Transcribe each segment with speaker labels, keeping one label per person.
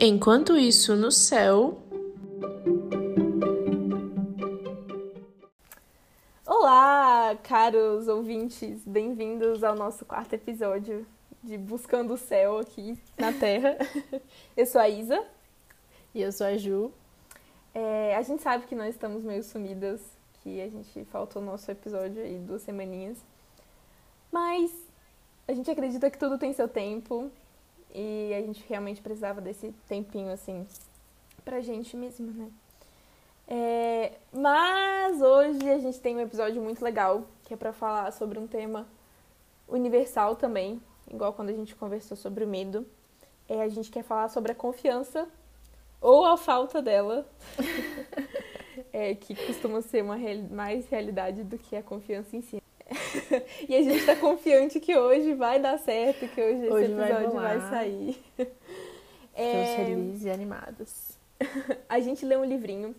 Speaker 1: Enquanto isso, no céu.
Speaker 2: Olá, caros ouvintes, bem-vindos ao nosso quarto episódio de Buscando o Céu aqui na Terra. Eu sou a Isa.
Speaker 1: E eu sou a Ju.
Speaker 2: É, a gente sabe que nós estamos meio sumidas, que a gente faltou nosso episódio aí duas semaninhas. Mas a gente acredita que tudo tem seu tempo e a gente realmente precisava desse tempinho assim pra gente mesmo, né? É, mas hoje a gente tem um episódio muito legal que é para falar sobre um tema universal também, igual quando a gente conversou sobre o medo. É, a gente quer falar sobre a confiança ou a falta dela, é, que costuma ser uma real, mais realidade do que a confiança em si. e a gente está confiante que hoje vai dar certo, que hoje,
Speaker 1: hoje
Speaker 2: esse episódio
Speaker 1: vai,
Speaker 2: vai sair.
Speaker 1: Estamos felizes e animados.
Speaker 2: a gente lê um livrinho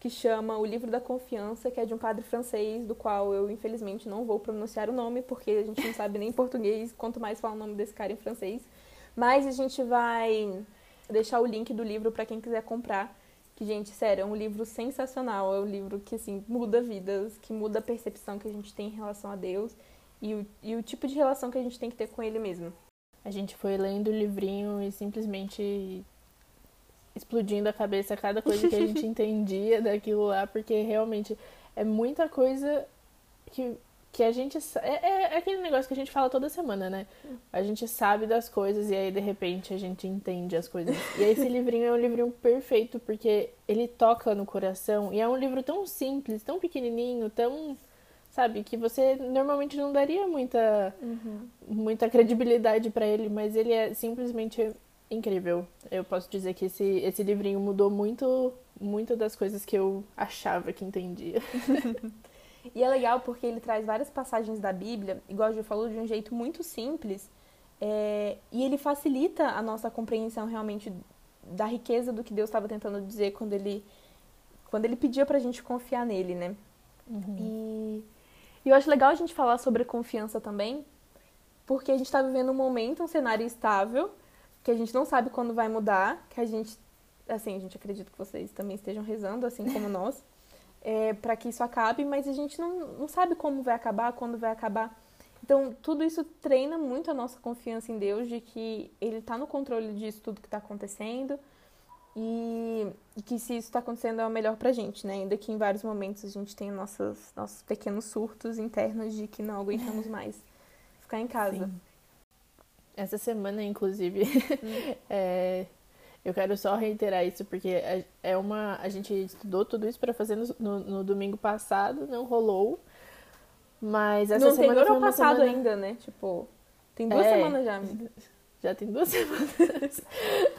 Speaker 2: que chama O Livro da Confiança, que é de um padre francês, do qual eu infelizmente não vou pronunciar o nome, porque a gente não sabe nem português, quanto mais falar o nome desse cara em francês. Mas a gente vai deixar o link do livro para quem quiser comprar. Gente, sério, é um livro sensacional. É um livro que, assim, muda vidas, que muda a percepção que a gente tem em relação a Deus e o, e o tipo de relação que a gente tem que ter com Ele mesmo.
Speaker 1: A gente foi lendo o livrinho e simplesmente explodindo a cabeça cada coisa que a gente entendia daquilo lá, porque realmente é muita coisa que, que a gente. É, é, aquele negócio que a gente fala toda semana, né? A gente sabe das coisas e aí de repente a gente entende as coisas. E esse livrinho é um livrinho perfeito porque ele toca no coração e é um livro tão simples, tão pequenininho, tão. Sabe, que você normalmente não daria muita,
Speaker 2: uhum.
Speaker 1: muita credibilidade para ele, mas ele é simplesmente incrível. Eu posso dizer que esse, esse livrinho mudou muito, muito das coisas que eu achava que entendia.
Speaker 2: e é legal porque ele traz várias passagens da Bíblia, igual a Ju falou, de um jeito muito simples. É, e ele facilita a nossa compreensão realmente da riqueza do que Deus estava tentando dizer quando ele, quando ele pedia pra gente confiar nele, né?
Speaker 1: Uhum.
Speaker 2: E, e eu acho legal a gente falar sobre confiança também, porque a gente está vivendo um momento, um cenário estável, que a gente não sabe quando vai mudar, que a gente, assim, a gente acredita que vocês também estejam rezando, assim como nós, é, para que isso acabe, mas a gente não, não sabe como vai acabar, quando vai acabar. Então, tudo isso treina muito a nossa confiança em Deus, de que Ele está no controle disso tudo que está acontecendo e, e, que se isso está acontecendo é o melhor para a gente, né? Ainda que em vários momentos a gente tem nossos, nossos pequenos surtos internos de que não aguentamos mais ficar em casa.
Speaker 1: Sim. Essa semana, inclusive, hum. é, eu quero só reiterar isso, porque é, é uma. A gente estudou tudo isso para fazer no, no, domingo passado, não rolou. Mas essa
Speaker 2: não
Speaker 1: semana.
Speaker 2: Não
Speaker 1: foi
Speaker 2: passado
Speaker 1: semana...
Speaker 2: ainda, né? Tipo, tem duas
Speaker 1: é,
Speaker 2: semanas já.
Speaker 1: Já tem duas semanas.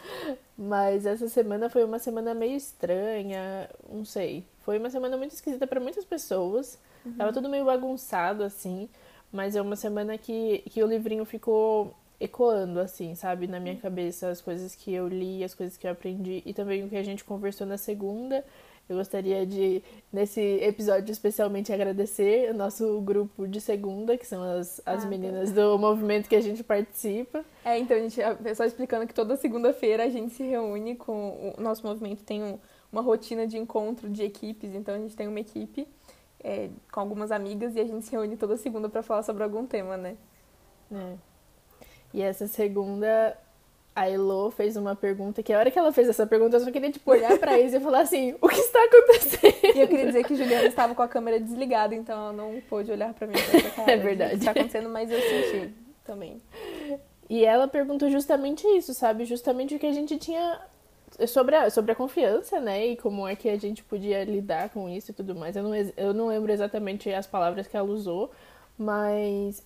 Speaker 1: mas essa semana foi uma semana meio estranha, não sei. Foi uma semana muito esquisita para muitas pessoas. Uhum. Tava tudo meio bagunçado, assim. Mas é uma semana que, que o livrinho ficou ecoando, assim, sabe, na minha cabeça as coisas que eu li, as coisas que eu aprendi e também o que a gente conversou na segunda. Eu gostaria de, nesse episódio, especialmente agradecer o nosso grupo de segunda, que são as, as ah, meninas tá. do movimento que a gente participa.
Speaker 2: É, então, a gente, só explicando que toda segunda-feira a gente se reúne com. O nosso movimento tem um, uma rotina de encontro de equipes, então a gente tem uma equipe é, com algumas amigas e a gente se reúne toda segunda para falar sobre algum tema, né?
Speaker 1: É. E essa segunda, a Elo fez uma pergunta que a hora que ela fez essa pergunta, eu só queria, tipo, olhar pra Isa e falar assim, o que está acontecendo?
Speaker 2: E eu queria dizer que Juliana estava com a câmera desligada, então ela não pôde olhar pra mim essa cara.
Speaker 1: É verdade.
Speaker 2: Está acontecendo, mas eu senti também.
Speaker 1: E ela perguntou justamente isso, sabe? Justamente o que a gente tinha sobre a, sobre a confiança, né? E como é que a gente podia lidar com isso e tudo mais. Eu não, eu não lembro exatamente as palavras que ela usou, mas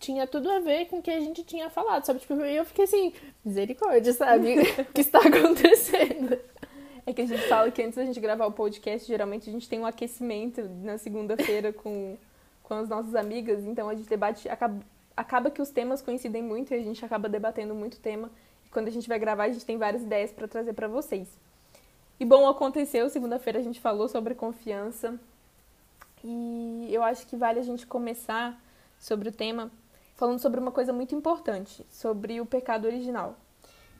Speaker 1: tinha tudo a ver com o que a gente tinha falado, sabe? Tipo, eu fiquei assim, misericórdia, sabe? o que está acontecendo?
Speaker 2: É que a gente fala que antes da gente gravar o podcast, geralmente a gente tem um aquecimento na segunda-feira com, com as nossas amigas, então a gente debate, acaba, acaba que os temas coincidem muito e a gente acaba debatendo muito tema. E quando a gente vai gravar, a gente tem várias ideias para trazer para vocês. E bom, aconteceu, segunda-feira a gente falou sobre confiança. E eu acho que vale a gente começar sobre o tema falando sobre uma coisa muito importante, sobre o pecado original.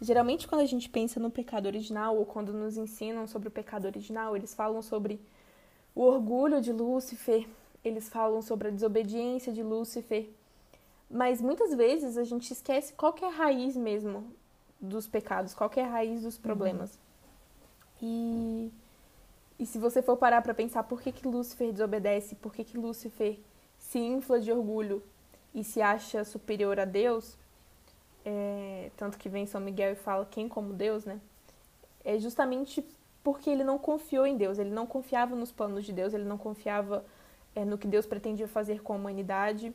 Speaker 2: Geralmente, quando a gente pensa no pecado original ou quando nos ensinam sobre o pecado original, eles falam sobre o orgulho de Lúcifer, eles falam sobre a desobediência de Lúcifer. Mas muitas vezes a gente esquece qual é a raiz mesmo dos pecados, qual é a raiz dos problemas. Uhum. E, e se você for parar para pensar por que, que Lúcifer desobedece, por que, que Lúcifer se infla de orgulho e se acha superior a Deus, é, tanto que vem São Miguel e fala quem como Deus, né? É justamente porque ele não confiou em Deus, ele não confiava nos planos de Deus, ele não confiava é, no que Deus pretendia fazer com a humanidade.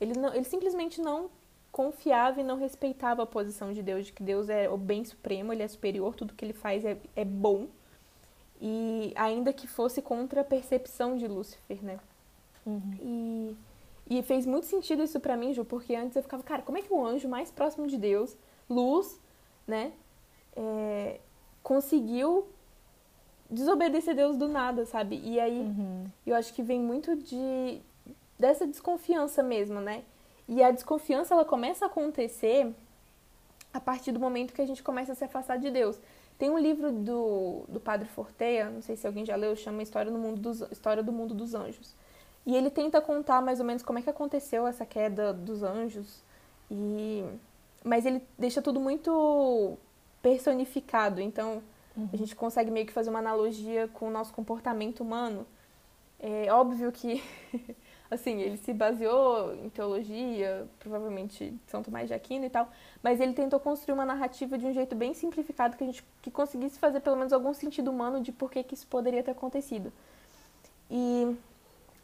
Speaker 2: Ele, não, ele simplesmente não confiava e não respeitava a posição de Deus, de que Deus é o bem supremo, ele é superior, tudo que ele faz é, é bom. E ainda que fosse contra a percepção de Lúcifer, né? Uhum. E e fez muito sentido isso para mim, Ju, porque antes eu ficava, cara, como é que o anjo mais próximo de Deus, luz, né, é, conseguiu desobedecer Deus do nada, sabe? E aí uhum. eu acho que vem muito de dessa desconfiança mesmo, né? E a desconfiança ela começa a acontecer a partir do momento que a gente começa a se afastar de Deus. Tem um livro do, do Padre Forteia, não sei se alguém já leu, chama História do Mundo dos, História do Mundo dos Anjos. E ele tenta contar mais ou menos como é que aconteceu essa queda dos anjos. E mas ele deixa tudo muito personificado, então uhum. a gente consegue meio que fazer uma analogia com o nosso comportamento humano. É óbvio que assim, ele se baseou em teologia, provavelmente São Tomás de Aquino e tal, mas ele tentou construir uma narrativa de um jeito bem simplificado que a gente que conseguisse fazer pelo menos algum sentido humano de por que, que isso poderia ter acontecido. E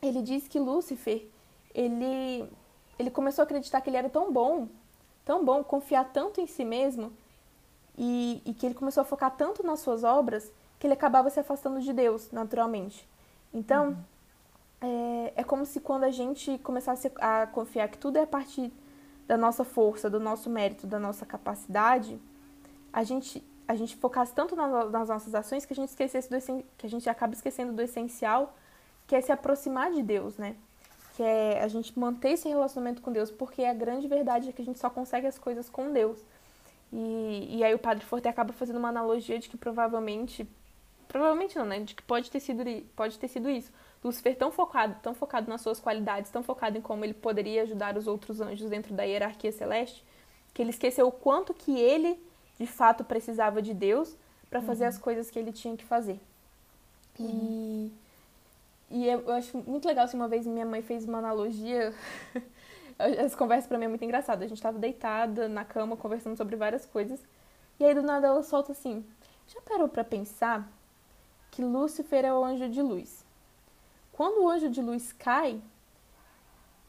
Speaker 2: ele diz que Lúcifer, ele, ele começou a acreditar que ele era tão bom, tão bom, confiar tanto em si mesmo, e, e que ele começou a focar tanto nas suas obras, que ele acabava se afastando de Deus, naturalmente. Então, uhum. é, é como se quando a gente começasse a confiar que tudo é a partir da nossa força, do nosso mérito, da nossa capacidade, a gente a gente focasse tanto nas, nas nossas ações que a gente esquecesse do que a gente acaba esquecendo do essencial que é se aproximar de Deus, né? Que é a gente manter esse relacionamento com Deus, porque a grande verdade é que a gente só consegue as coisas com Deus. E, e aí o Padre Forte acaba fazendo uma analogia de que provavelmente, provavelmente não, né? De que pode ter sido, pode ter sido isso. Lúcifer tão focado, tão focado nas suas qualidades, tão focado em como ele poderia ajudar os outros anjos dentro da hierarquia celeste, que ele esqueceu o quanto que ele, de fato, precisava de Deus para fazer uhum. as coisas que ele tinha que fazer. Uhum. E e eu, acho muito legal, assim, uma vez minha mãe fez uma analogia. Essa conversa pra mim é muito engraçada. A gente tava deitada na cama conversando sobre várias coisas. E aí do nada ela solta assim: Já parou pra pensar que Lúcifer é o anjo de luz? Quando o anjo de luz cai,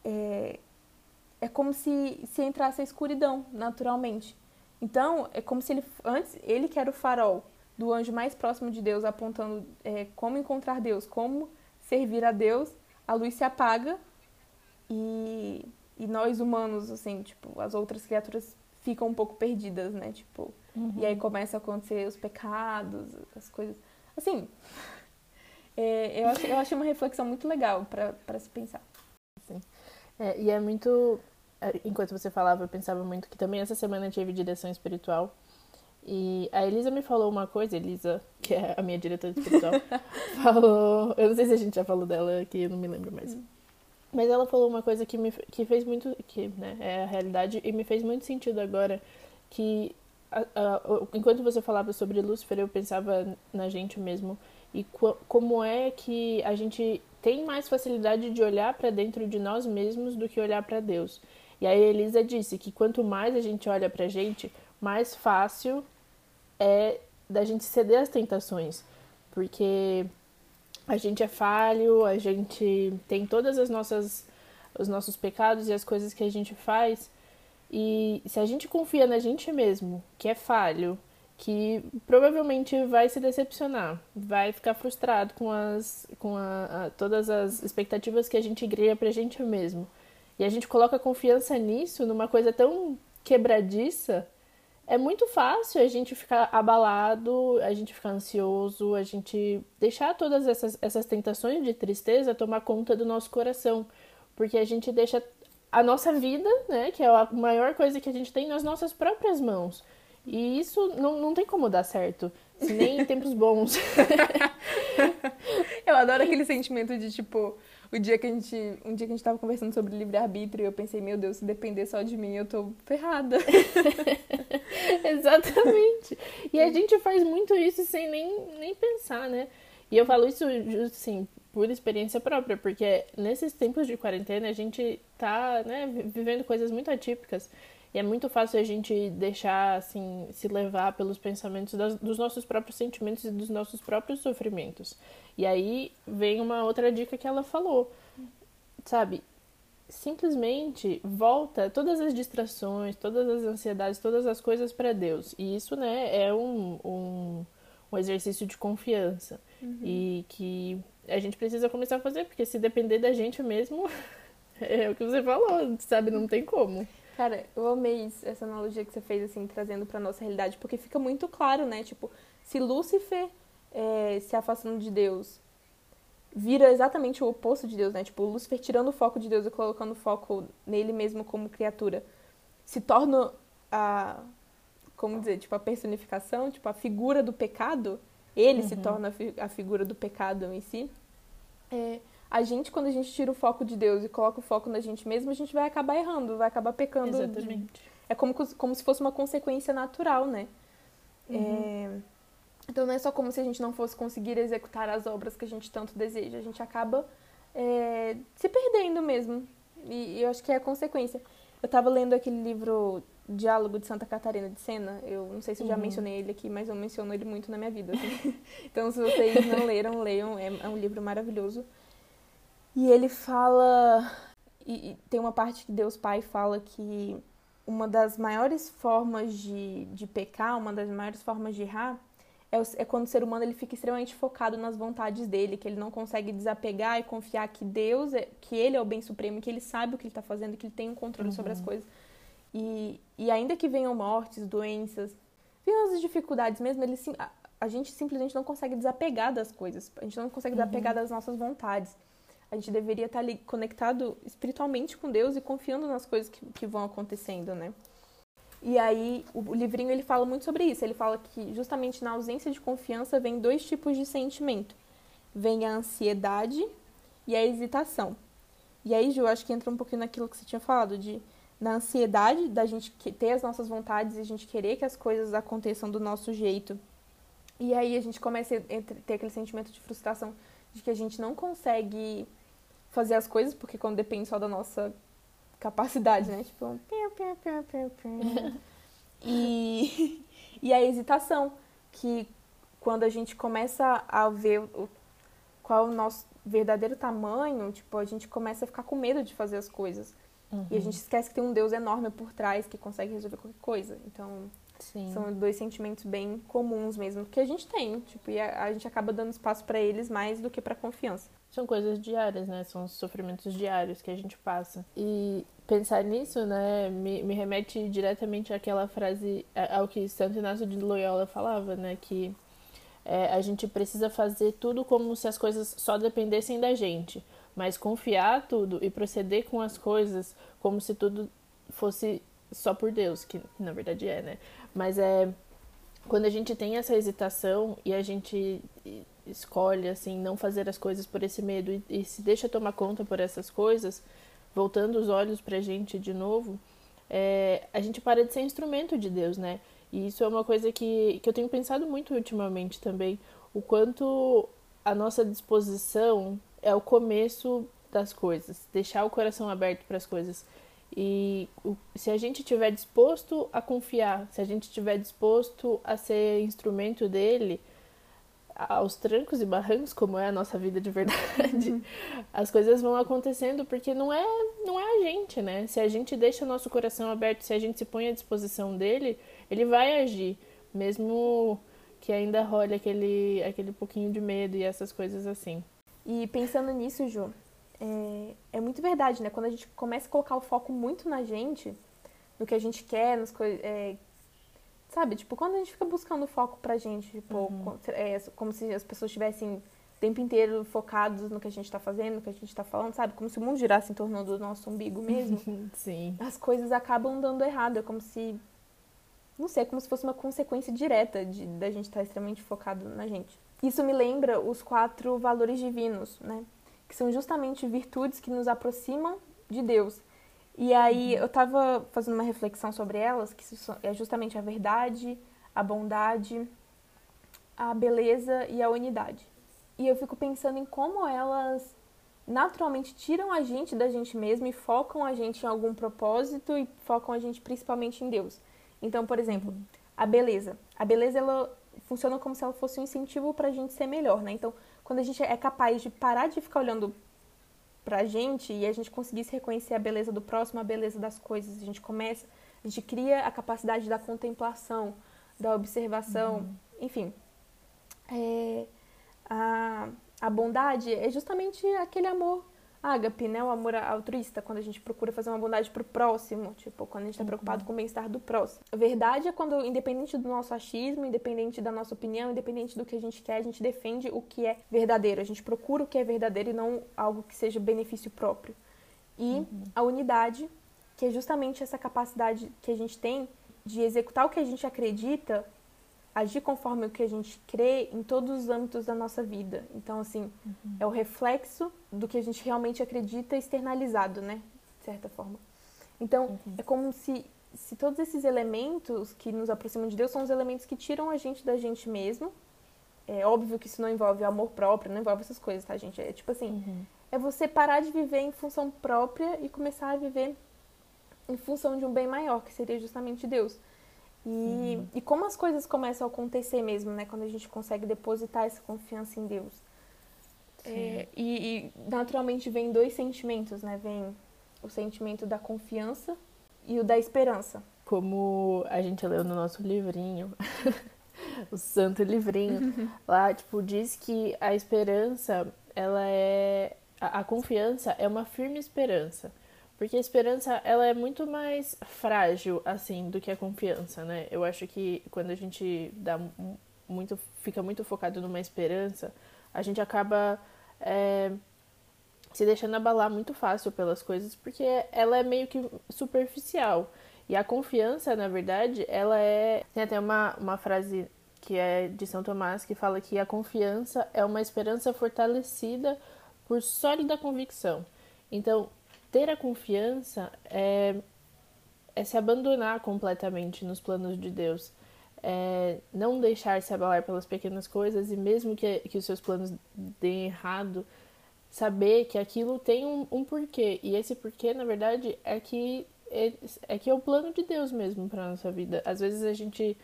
Speaker 2: é, é como se, se entrasse a escuridão, naturalmente. Então, é como se ele, antes, ele que era o farol do anjo mais próximo de Deus, apontando é, como encontrar Deus, como servir a Deus, a luz se apaga e, e nós humanos, assim, tipo, as outras criaturas ficam um pouco perdidas, né? Tipo, uhum. e aí começa a acontecer os pecados, as coisas. Assim, é, eu, acho, eu achei uma reflexão muito legal para se pensar.
Speaker 1: Sim. É, e é muito. É, enquanto você falava, eu pensava muito que também essa semana tive direção espiritual. E a Elisa me falou uma coisa, Elisa, que é a minha diretora espiritual, falou. Eu não sei se a gente já falou dela aqui, eu não me lembro mais. Mas ela falou uma coisa que me que fez muito. que né, é a realidade e me fez muito sentido agora. Que a, a, enquanto você falava sobre Lúcifer, eu pensava na gente mesmo. E co, como é que a gente tem mais facilidade de olhar para dentro de nós mesmos do que olhar para Deus. E aí a Elisa disse que quanto mais a gente olha pra gente, mais fácil é da gente ceder às tentações, porque a gente é falho, a gente tem todas as nossas os nossos pecados e as coisas que a gente faz. E se a gente confia na gente mesmo, que é falho, que provavelmente vai se decepcionar, vai ficar frustrado com as com a, a, todas as expectativas que a gente cria pra gente mesmo. E a gente coloca confiança nisso, numa coisa tão quebradiça, é muito fácil a gente ficar abalado, a gente ficar ansioso, a gente deixar todas essas, essas tentações de tristeza tomar conta do nosso coração. Porque a gente deixa a nossa vida, né, que é a maior coisa que a gente tem, nas nossas próprias mãos. E isso não, não tem como dar certo, nem em tempos bons.
Speaker 2: eu adoro aquele sentimento de tipo, o dia que a gente, um dia que a gente tava conversando sobre livre-arbítrio, eu pensei, meu Deus, se depender só de mim, eu tô ferrada.
Speaker 1: Exatamente. E a gente faz muito isso sem nem, nem pensar, né? E eu falo isso, assim, por experiência própria, porque nesses tempos de quarentena a gente tá, né, vivendo coisas muito atípicas. E é muito fácil a gente deixar, assim, se levar pelos pensamentos das, dos nossos próprios sentimentos e dos nossos próprios sofrimentos. E aí vem uma outra dica que ela falou, sabe? Simplesmente volta todas as distrações, todas as ansiedades, todas as coisas para Deus. E isso, né, é um, um, um exercício de confiança. Uhum. E que a gente precisa começar a fazer, porque se depender da gente mesmo, é o que você falou, sabe? Não tem como.
Speaker 2: Cara, eu amei essa analogia que você fez, assim, trazendo pra nossa realidade, porque fica muito claro, né? Tipo, se Lúcifer é, se afastando de Deus vira exatamente o oposto de Deus, né? Tipo, Lúcifer tirando o foco de Deus e colocando o foco nele mesmo como criatura, se torna a. Como dizer? Tipo, a personificação, tipo, a figura do pecado. Ele uhum. se torna a figura do pecado em si. É, a gente, quando a gente tira o foco de Deus e coloca o foco na gente mesmo, a gente vai acabar errando, vai acabar pecando.
Speaker 1: Exatamente.
Speaker 2: É como, como se fosse uma consequência natural, né? Uhum. É... Então não é só como se a gente não fosse conseguir executar as obras que a gente tanto deseja, a gente acaba é, se perdendo mesmo. E, e, eu acho que é a consequência. Eu estava lendo aquele livro Diálogo de Santa Catarina de Sena. Eu não sei se eu já uhum. mencionei ele aqui, mas eu menciono ele muito na minha vida. Assim. então, se vocês não leram, leiam. É, é um livro maravilhoso. E ele fala. E, tem uma parte que Deus Pai fala que uma das maiores formas de, de pecar, uma das maiores formas de errar, é, é quando o ser humano ele fica extremamente focado nas vontades dele, que ele não consegue desapegar e confiar que Deus, é, que Ele é o bem supremo, que Ele sabe o que Ele está fazendo, que Ele tem um controle uhum. sobre as uhum. coisas. E, e ainda que venham mortes, doenças, venham as dificuldades mesmo, ele, a, a gente simplesmente não consegue desapegar das coisas. A gente não consegue uhum. desapegar das nossas vontades. A gente deveria estar ali conectado espiritualmente com Deus e confiando nas coisas que, que vão acontecendo, né? E aí o livrinho ele fala muito sobre isso. Ele fala que justamente na ausência de confiança vem dois tipos de sentimento. Vem a ansiedade e a hesitação. E aí, Ju, acho que entra um pouquinho naquilo que você tinha falado de na ansiedade da gente ter as nossas vontades e a gente querer que as coisas aconteçam do nosso jeito. E aí a gente começa a ter aquele sentimento de frustração de que a gente não consegue fazer as coisas, porque quando depende só da nossa capacidade, né? Tipo, e, e a hesitação, que quando a gente começa a ver o, qual é o nosso verdadeiro tamanho, tipo, a gente começa a ficar com medo de fazer as coisas. Uhum. E a uhum. gente esquece que tem um Deus enorme por trás que consegue resolver qualquer coisa. Então, Sim. são dois sentimentos bem comuns mesmo que a gente tem, tipo, e a, a gente acaba dando espaço para eles mais do que para confiança.
Speaker 1: São coisas diárias, né? São os sofrimentos diários que a gente passa. E pensar nisso, né, me, me remete diretamente àquela frase, ao que Santo Inácio de Loyola falava, né, que é, a gente precisa fazer tudo como se as coisas só dependessem da gente, mas confiar tudo e proceder com as coisas como se tudo fosse só por Deus, que na verdade é, né? Mas é quando a gente tem essa hesitação e a gente escolhe assim não fazer as coisas por esse medo e, e se deixa tomar conta por essas coisas, voltando os olhos para a gente de novo, é, a gente para de ser instrumento de Deus, né? E isso é uma coisa que, que eu tenho pensado muito ultimamente também, o quanto a nossa disposição é o começo das coisas, deixar o coração aberto para as coisas. E se a gente estiver disposto a confiar, se a gente estiver disposto a ser instrumento dele, aos trancos e barrancos, como é a nossa vida de verdade, uhum. as coisas vão acontecendo porque não é, não é a gente, né? Se a gente deixa nosso coração aberto, se a gente se põe à disposição dele, ele vai agir, mesmo que ainda role aquele, aquele pouquinho de medo e essas coisas assim.
Speaker 2: E pensando nisso, Ju, é, é muito verdade, né? Quando a gente começa a colocar o foco muito na gente, no que a gente quer, nas coisas. É, Sabe? Tipo, quando a gente fica buscando foco pra gente, tipo, uhum. é, como se as pessoas estivessem o tempo inteiro focados no que a gente tá fazendo, no que a gente tá falando, sabe? Como se o mundo girasse em torno do nosso umbigo mesmo.
Speaker 1: Sim.
Speaker 2: As coisas acabam dando errado. É como se não sei, é como se fosse uma consequência direta de, da gente estar extremamente focado na gente. Isso me lembra os quatro valores divinos, né? Que são justamente virtudes que nos aproximam de Deus. E aí uhum. eu estava fazendo uma reflexão sobre elas, que é justamente a verdade, a bondade, a beleza e a unidade. E eu fico pensando em como elas naturalmente tiram a gente da gente mesmo e focam a gente em algum propósito e focam a gente principalmente em Deus. Então, por exemplo, a beleza. A beleza ela funciona como se ela fosse um incentivo para a gente ser melhor, né? Então, quando a gente é capaz de parar de ficar olhando pra gente e a gente conseguisse reconhecer a beleza do próximo, a beleza das coisas, a gente começa, a gente cria a capacidade da contemplação, da observação, uhum. enfim. É, a, a bondade é justamente aquele amor ágape, né? O amor altruísta, quando a gente procura fazer uma bondade pro próximo, tipo, quando a gente está uhum. preocupado com o bem-estar do próximo. A verdade é quando, independente do nosso achismo, independente da nossa opinião, independente do que a gente quer, a gente defende o que é verdadeiro. A gente procura o que é verdadeiro e não algo que seja benefício próprio. E uhum. a unidade, que é justamente essa capacidade que a gente tem de executar o que a gente acredita agir conforme o que a gente crê em todos os âmbitos da nossa vida. Então, assim, uhum. é o reflexo do que a gente realmente acredita externalizado, né? De certa forma. Então, uhum. é como se, se todos esses elementos que nos aproximam de Deus são os elementos que tiram a gente da gente mesmo. É óbvio que isso não envolve amor próprio, não envolve essas coisas, tá, gente? É tipo assim, uhum. é você parar de viver em função própria e começar a viver em função de um bem maior, que seria justamente Deus. E, uhum. e como as coisas começam a acontecer mesmo, né? Quando a gente consegue depositar essa confiança em Deus. É, e, e, naturalmente vem dois sentimentos, né? Vem o sentimento da confiança e o da esperança.
Speaker 1: Como a gente leu no nosso livrinho, o santo livrinho, uhum. lá, tipo, diz que a esperança, ela é... A, a confiança é uma firme esperança. Porque a esperança, ela é muito mais frágil, assim, do que a confiança, né? Eu acho que quando a gente dá muito, fica muito focado numa esperança, a gente acaba é, se deixando abalar muito fácil pelas coisas, porque ela é meio que superficial. E a confiança, na verdade, ela é. Tem até uma, uma frase que é de São Tomás que fala que a confiança é uma esperança fortalecida por sólida convicção. Então, ter a confiança é, é se abandonar completamente nos planos de Deus. É não deixar se abalar pelas pequenas coisas e mesmo que, que os seus planos deem errado, saber que aquilo tem um, um porquê. E esse porquê, na verdade, é que é, é que é o plano de Deus mesmo para nossa vida. Às vezes a gente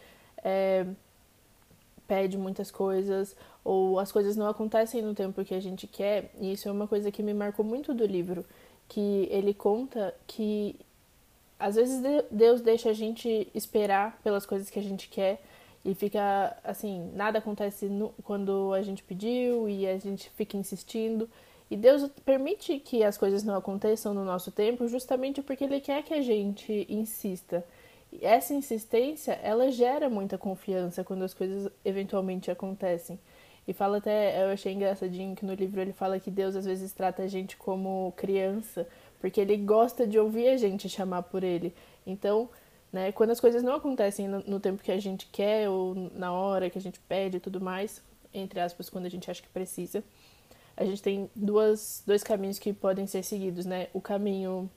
Speaker 1: é, pede muitas coisas ou as coisas não acontecem no tempo que a gente quer. E isso é uma coisa que me marcou muito do livro que ele conta que às vezes Deus deixa a gente esperar pelas coisas que a gente quer e fica assim, nada acontece no, quando a gente pediu e a gente fica insistindo. E Deus permite que as coisas não aconteçam no nosso tempo justamente porque Ele quer que a gente insista. E essa insistência, ela gera muita confiança quando as coisas eventualmente acontecem. E fala até, eu achei engraçadinho que no livro ele fala que Deus às vezes trata a gente como criança, porque ele gosta de ouvir a gente chamar por ele. Então, né, quando as coisas não acontecem no, no tempo que a gente quer ou na hora que a gente pede e tudo mais, entre aspas, quando a gente acha que precisa, a gente tem duas, dois caminhos que podem ser seguidos, né? O caminho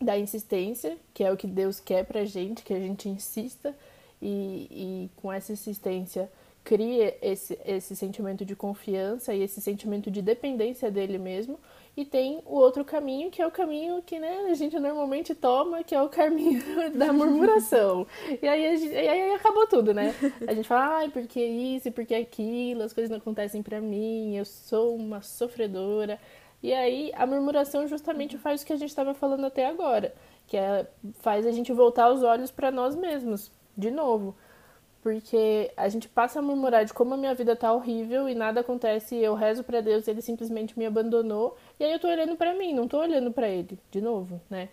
Speaker 1: da insistência, que é o que Deus quer pra gente, que a gente insista e, e com essa insistência cria esse, esse sentimento de confiança e esse sentimento de dependência dele mesmo. E tem o outro caminho, que é o caminho que né, a gente normalmente toma, que é o caminho da murmuração. e, aí, gente, e aí acabou tudo, né? A gente fala, ai, porque isso, porque aquilo, as coisas não acontecem para mim, eu sou uma sofredora. E aí a murmuração justamente faz o que a gente estava falando até agora, que é, faz a gente voltar os olhos para nós mesmos, de novo porque a gente passa a murmurar de como a minha vida tá horrível e nada acontece e eu rezo para Deus e ele simplesmente me abandonou. E aí eu tô olhando para mim, não tô olhando para ele, de novo, né?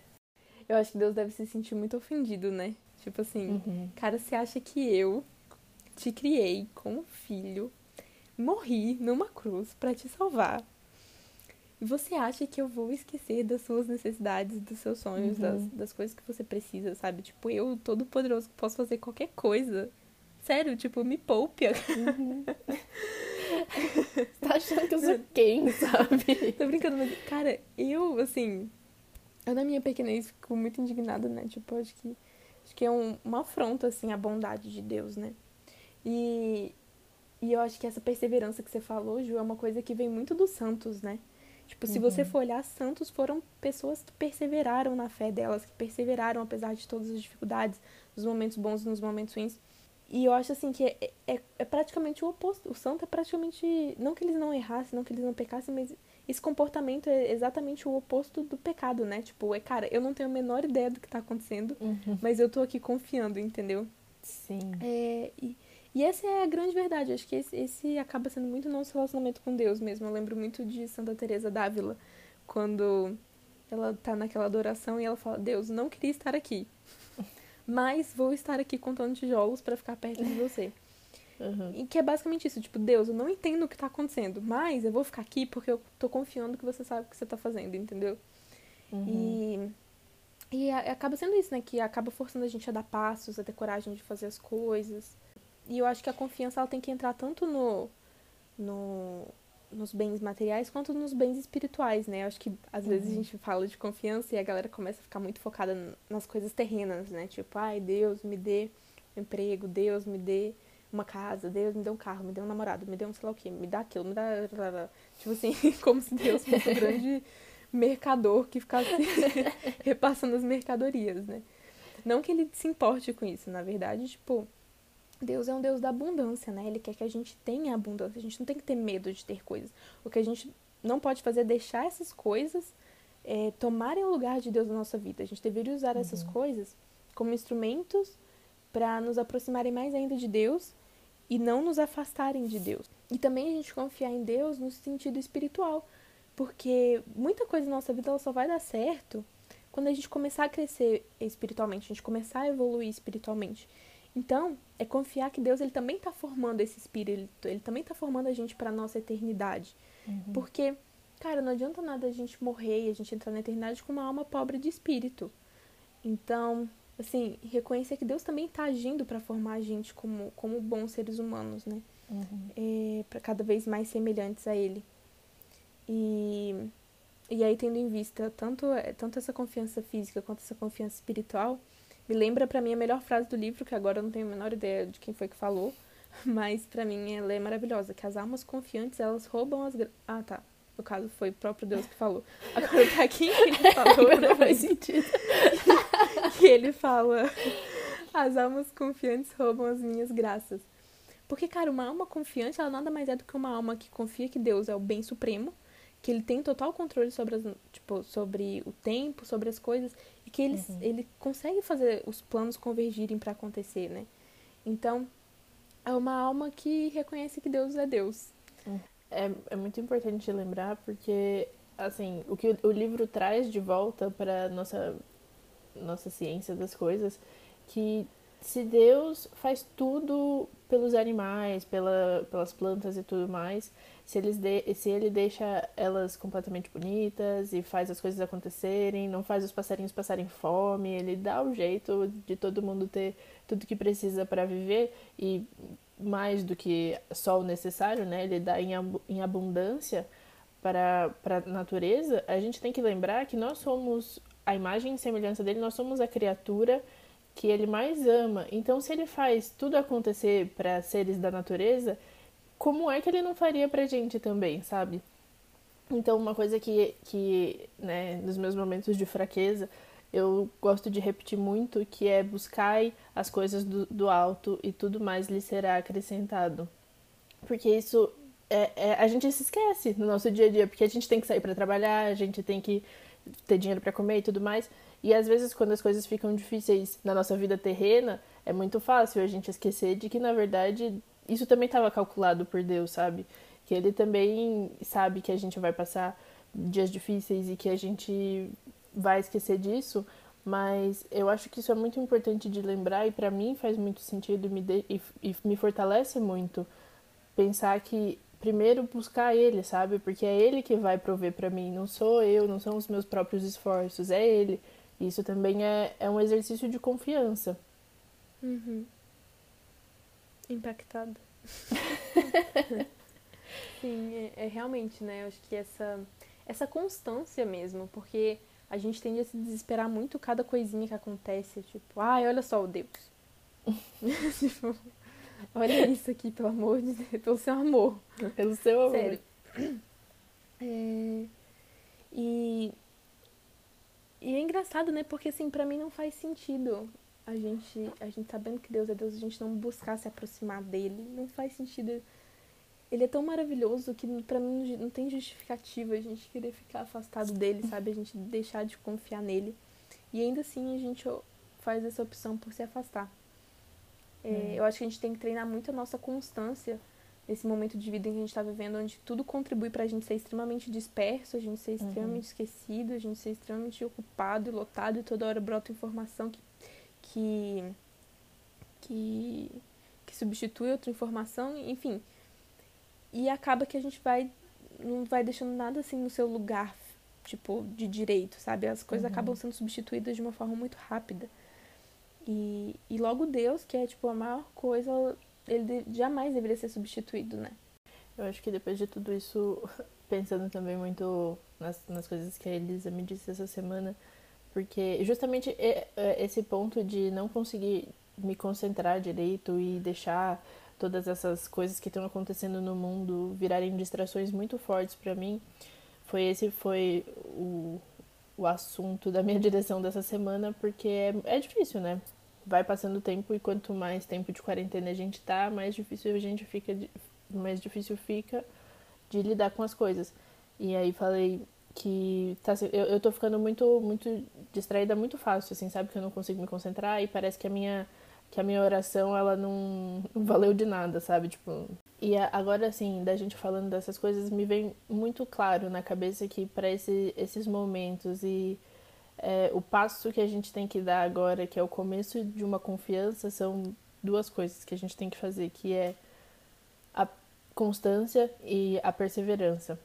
Speaker 2: Eu acho que Deus deve se sentir muito ofendido, né? Tipo assim, uhum. cara, você acha que eu te criei como filho, morri numa cruz para te salvar. E você acha que eu vou esquecer das suas necessidades, dos seus sonhos,
Speaker 1: Uhum.
Speaker 2: das, das coisas que você precisa, sabe? Tipo, eu, todo poderoso, posso fazer qualquer coisa. Sério, tipo, me poupe.
Speaker 1: Tá achando que eu sou quem, sabe?
Speaker 2: Tô brincando, mas, cara, eu, assim, eu na minha pequenez fico muito indignada, né? Tipo, acho que, acho que é um, uma afronta, assim, à bondade de Deus, né? E, e eu acho que essa perseverança que você falou, Ju, é uma coisa que vem muito dos santos, né? Tipo, se você for olhar, santos foram pessoas que perseveraram na fé delas, que perseveraram apesar de todas as dificuldades, nos momentos bons e nos momentos ruins. E eu acho assim que é, é, é praticamente o oposto. O santo é praticamente. Não que eles não errassem, não que eles não pecassem, mas esse comportamento é exatamente o oposto do pecado, né? Tipo, é, cara, eu não tenho a menor ideia do que tá acontecendo,
Speaker 1: Uhum.
Speaker 2: mas eu tô aqui confiando, entendeu?
Speaker 1: Sim.
Speaker 2: É, e, e essa é a grande verdade. Acho que esse, esse acaba sendo muito nosso relacionamento com Deus mesmo. Eu lembro muito de Santa Teresa d'Ávila, quando ela tá naquela adoração e ela fala: Deus, não queria estar aqui, mas vou estar aqui contando tijolos para ficar perto de você.
Speaker 1: Uhum.
Speaker 2: E que é basicamente isso, tipo, Deus, eu não entendo o que tá acontecendo, mas eu vou ficar aqui porque eu tô confiando que você sabe o que você tá fazendo, entendeu?
Speaker 1: Uhum.
Speaker 2: E, e acaba sendo isso, né? Que acaba forçando a gente a dar passos, a ter coragem de fazer as coisas. E eu acho que a confiança ela tem que entrar tanto no, no nos bens materiais quanto nos bens espirituais, né? Eu acho que às vezes a gente fala de confiança e a galera começa a ficar muito focada nas coisas terrenas, né? Tipo, ai, Deus me dê um emprego, Deus me dê uma casa, Deus me dê um carro, me dê um namorado, me dê um sei lá o quê, me dá aquilo, me dá. Tipo assim, como se Deus fosse um grande mercador que ficasse repassando as mercadorias, né? Não que ele se importe com isso, na verdade, tipo, Deus é um Deus da abundância, né? Ele quer que a gente tenha abundância, a gente não tem que ter medo de ter coisas. O que a gente não pode fazer é deixar essas coisas é, tomarem o lugar de Deus na nossa vida. A gente deveria usar essas coisas como instrumentos para nos aproximarem mais ainda de Deus e não nos afastarem de Deus. E também a gente confiar em Deus no sentido espiritual, porque muita coisa na nossa vida ela só vai dar certo quando a gente começar a crescer espiritualmente, a gente começar a evoluir espiritualmente. Então, é confiar que Deus ele também está formando esse espírito, ele, também está formando a gente para nossa eternidade. Porque, cara, não adianta nada a gente morrer e a gente entrar na eternidade com uma alma pobre de espírito. Então, assim, reconhecer que Deus também está agindo para formar a gente como, como bons seres humanos, né?
Speaker 1: Uhum.
Speaker 2: É, para cada vez mais semelhantes a Ele. E, e aí, tendo em vista tanto, tanto essa confiança física quanto essa confiança espiritual, me lembra para mim a melhor frase do livro, que agora eu não tenho a menor ideia de quem foi que falou, mas para mim ela é maravilhosa, que as almas confiantes, elas roubam as... gra- Ah, tá. No caso, foi o próprio Deus que falou. Agora tá aqui que ele falou,
Speaker 1: Agora
Speaker 2: né?
Speaker 1: faz sentido.
Speaker 2: que ele fala: As almas confiantes roubam as minhas graças. Porque, cara, uma alma confiante, ela nada mais é do que uma alma que confia que Deus é o bem supremo, que ele tem total controle sobre, as, tipo, sobre o tempo, sobre as coisas, e que ele, ele consegue fazer os planos convergirem para acontecer, né? Então, é uma alma que reconhece que Deus é Deus.
Speaker 1: É, é muito importante lembrar porque, assim, o que o livro traz de volta para nossa nossa ciência das coisas, que se Deus faz tudo pelos animais, pela, pelas plantas e tudo mais, se, eles de, se ele deixa elas completamente bonitas e faz as coisas acontecerem, não faz os passarinhos passarem fome, ele dá o jeito de todo mundo ter tudo que precisa para viver e mais do que só o necessário, né? Ele dá em, abu- em abundância para a natureza, a gente tem que lembrar que nós somos a imagem e semelhança dele, nós somos a criatura que ele mais ama. Então, se ele faz tudo acontecer para seres da natureza, como é que ele não faria pra gente também, sabe? Então, uma coisa que, que né, nos meus momentos de fraqueza, eu gosto de repetir muito, que é buscai as coisas do, do alto e tudo mais lhe será acrescentado. Porque isso é, é- a gente se esquece no nosso dia a dia, porque a gente tem que sair para trabalhar, a gente tem que ter dinheiro para comer e tudo mais. E às vezes, quando as coisas ficam difíceis na nossa vida terrena, é muito fácil a gente esquecer de que, na verdade, isso também estava calculado por Deus, sabe? Que Ele também sabe que a gente vai passar dias difíceis e que a gente vai esquecer disso, mas eu acho que isso é muito importante de lembrar e para mim faz muito sentido e me, de- e, e me fortalece muito pensar que primeiro buscar ele, sabe? Porque é ele que vai prover para mim, não sou eu, não são os meus próprios esforços, é ele. Isso também é, é um exercício de confiança.
Speaker 2: Uhum. Impactada. Sim, é, é, realmente, né? Eu acho que essa, essa constância mesmo, porque a gente tende a se desesperar muito cada coisinha que acontece. Tipo, ai, olha só o Deus. tipo, olha isso aqui, pelo amor de Deus, pelo seu amor.
Speaker 1: Pelo seu amor.
Speaker 2: Sério. É... E... e é engraçado, né? Porque assim, pra mim não faz sentido a gente, a gente sabendo que Deus é Deus, a gente não buscar se aproximar dele. Não faz sentido. Ele é tão maravilhoso que para mim não tem justificativa a gente querer ficar afastado dele, sabe? A gente deixar de confiar nele. E ainda assim a gente faz essa opção por se afastar. É, hum. Eu acho que a gente tem que treinar muito a nossa constância nesse momento de vida em que a gente está vivendo, onde tudo contribui para a gente ser extremamente disperso, a gente ser uhum. extremamente uhum. esquecido, a gente ser extremamente ocupado e lotado, e toda hora brota informação que que, que, que substitui outra informação, enfim. E acaba que a gente vai não vai deixando nada assim no seu lugar, tipo, de direito, sabe? As coisas uhum. acabam sendo substituídas de uma forma muito rápida. E, e logo Deus, que é, tipo, a maior coisa, ele jamais deveria ser substituído, né?
Speaker 1: Eu acho que depois de tudo isso, pensando também muito nas, nas coisas que a Elisa me disse essa semana, porque justamente esse ponto de não conseguir me concentrar direito e deixar todas essas coisas que estão acontecendo no mundo virarem distrações muito fortes para mim, foi esse foi o, o assunto da minha direção dessa semana, porque é, é difícil, né? Vai passando o tempo e quanto mais tempo de quarentena a gente tá, mais difícil a gente fica, mais difícil fica de lidar com as coisas. E aí falei, que tá, eu, eu tô ficando muito muito distraída muito fácil, assim, sabe? Que eu não consigo me concentrar e parece que a minha que a minha oração ela não, valeu de nada, sabe? Tipo, e agora assim, da gente falando dessas coisas, me vem muito claro na cabeça que para esse, esses momentos e é, o passo que a gente tem que dar agora, que é o começo de uma confiança, são duas coisas que a gente tem que fazer, que é a constância e a perseverança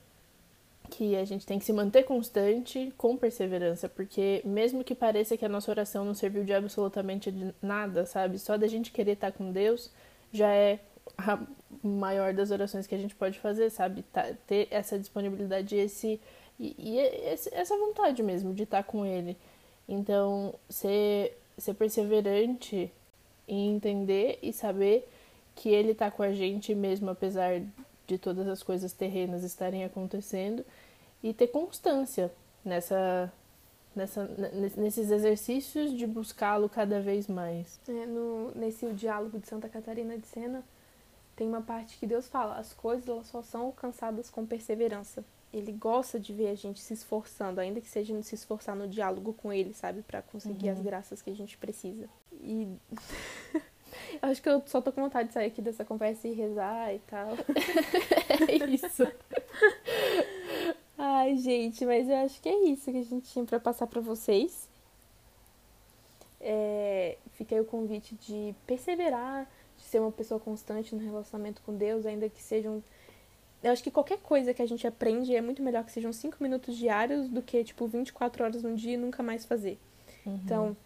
Speaker 1: que a gente tem que se manter constante com perseverança, porque mesmo que pareça que a nossa oração não serviu de absolutamente nada, sabe? Só da gente querer estar com Deus já é a maior das orações que a gente pode fazer, sabe? Tá, ter essa disponibilidade esse, e, e esse, essa vontade mesmo de estar com Ele. Então, ser, ser perseverante em entender e saber que Ele está com a gente mesmo apesar de todas as coisas terrenas estarem acontecendo e ter constância nessa, nessa, nesses exercícios de buscá-lo cada vez mais.
Speaker 2: É, no, nesse o diálogo de Santa Catarina de Sena, tem uma parte que Deus fala: as coisas elas só são alcançadas com perseverança. Ele gosta de ver a gente se esforçando, ainda que seja se esforçar no diálogo com ele, sabe, para conseguir uhum. as graças que a gente precisa. E Acho que eu só tô com vontade de sair aqui dessa conversa e rezar e tal.
Speaker 1: é isso.
Speaker 2: Ai, gente, mas eu acho que é isso que a gente tinha para passar para vocês. É, fica aí o convite de perseverar, de ser uma pessoa constante no relacionamento com Deus, ainda que sejam. Eu acho que qualquer coisa que a gente aprende é muito melhor que sejam 5 minutos diários do que, tipo, 24 horas no dia e nunca mais fazer. Uhum. Então,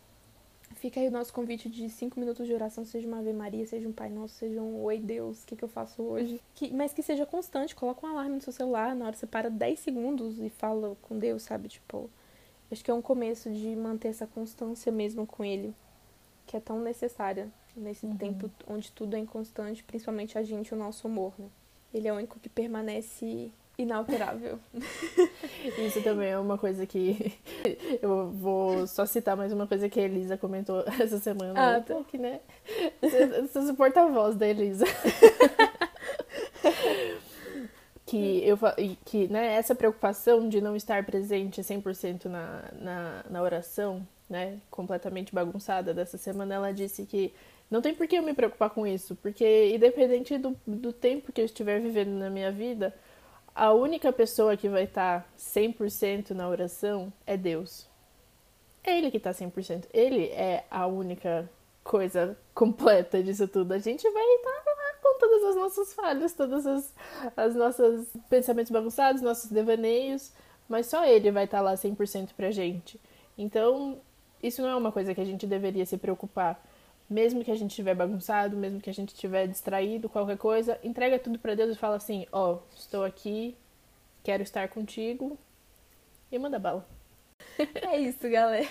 Speaker 2: Fica aí o nosso convite de cinco minutos de oração, seja uma Ave Maria, seja um Pai Nosso, seja um Oi Deus, o que, que eu faço hoje? Que, mas que seja constante, coloca um alarme no seu celular, na hora você para 10 segundos e fala com Deus, sabe? Tipo, acho que é um começo de manter essa constância mesmo com Ele, que é tão necessária nesse uhum. tempo onde tudo é inconstante, principalmente a gente, o nosso humor, né? Ele é o único que permanece inalterável.
Speaker 1: Isso também é uma coisa que eu vou só citar mais uma coisa que a Elisa comentou essa semana.
Speaker 2: Ah, tá.
Speaker 1: Que, né? Você sou porta-voz da Elisa. que eu que né, essa preocupação de não estar presente 100% na, na, na oração, né, completamente bagunçada dessa semana, ela disse que não tem por que eu me preocupar com isso, porque independente do, do tempo que eu estiver vivendo na minha vida, a única pessoa que vai estar tá 100% na oração é Deus. É Ele que está 100%. Ele é a única coisa completa disso tudo. A gente vai estar tá lá com todas as nossas falhas, todas as, as pensamentos bagunçados, nossos devaneios, mas só ele vai estar lá 100% pra gente. Então, isso não é uma coisa que a gente deveria se preocupar. Mesmo que a gente estiver bagunçado, mesmo que a gente estiver distraído, qualquer coisa, entrega tudo para Deus e fala assim: Ó, oh, estou aqui, quero estar contigo. E manda bala.
Speaker 2: É isso, galera.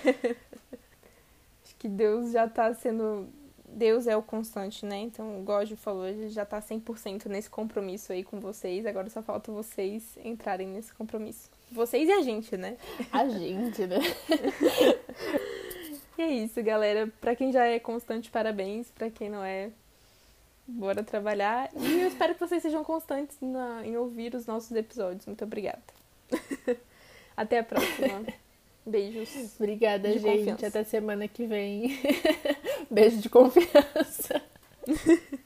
Speaker 2: Acho que Deus já tá sendo. Deus é o constante, né? Então, o Gojo falou, ele já tá 100% nesse compromisso aí com vocês. Agora só falta vocês entrarem nesse compromisso. Vocês e a gente, né?
Speaker 1: A gente, né?
Speaker 2: e é isso, galera. Pra quem já é constante, parabéns. Pra quem não é, bora trabalhar. E eu espero que vocês sejam constantes na, em ouvir os nossos episódios. Muito obrigada. Até a próxima. Beijos.
Speaker 1: Obrigada, gente. Confiança. Até semana que vem. Beijo de confiança.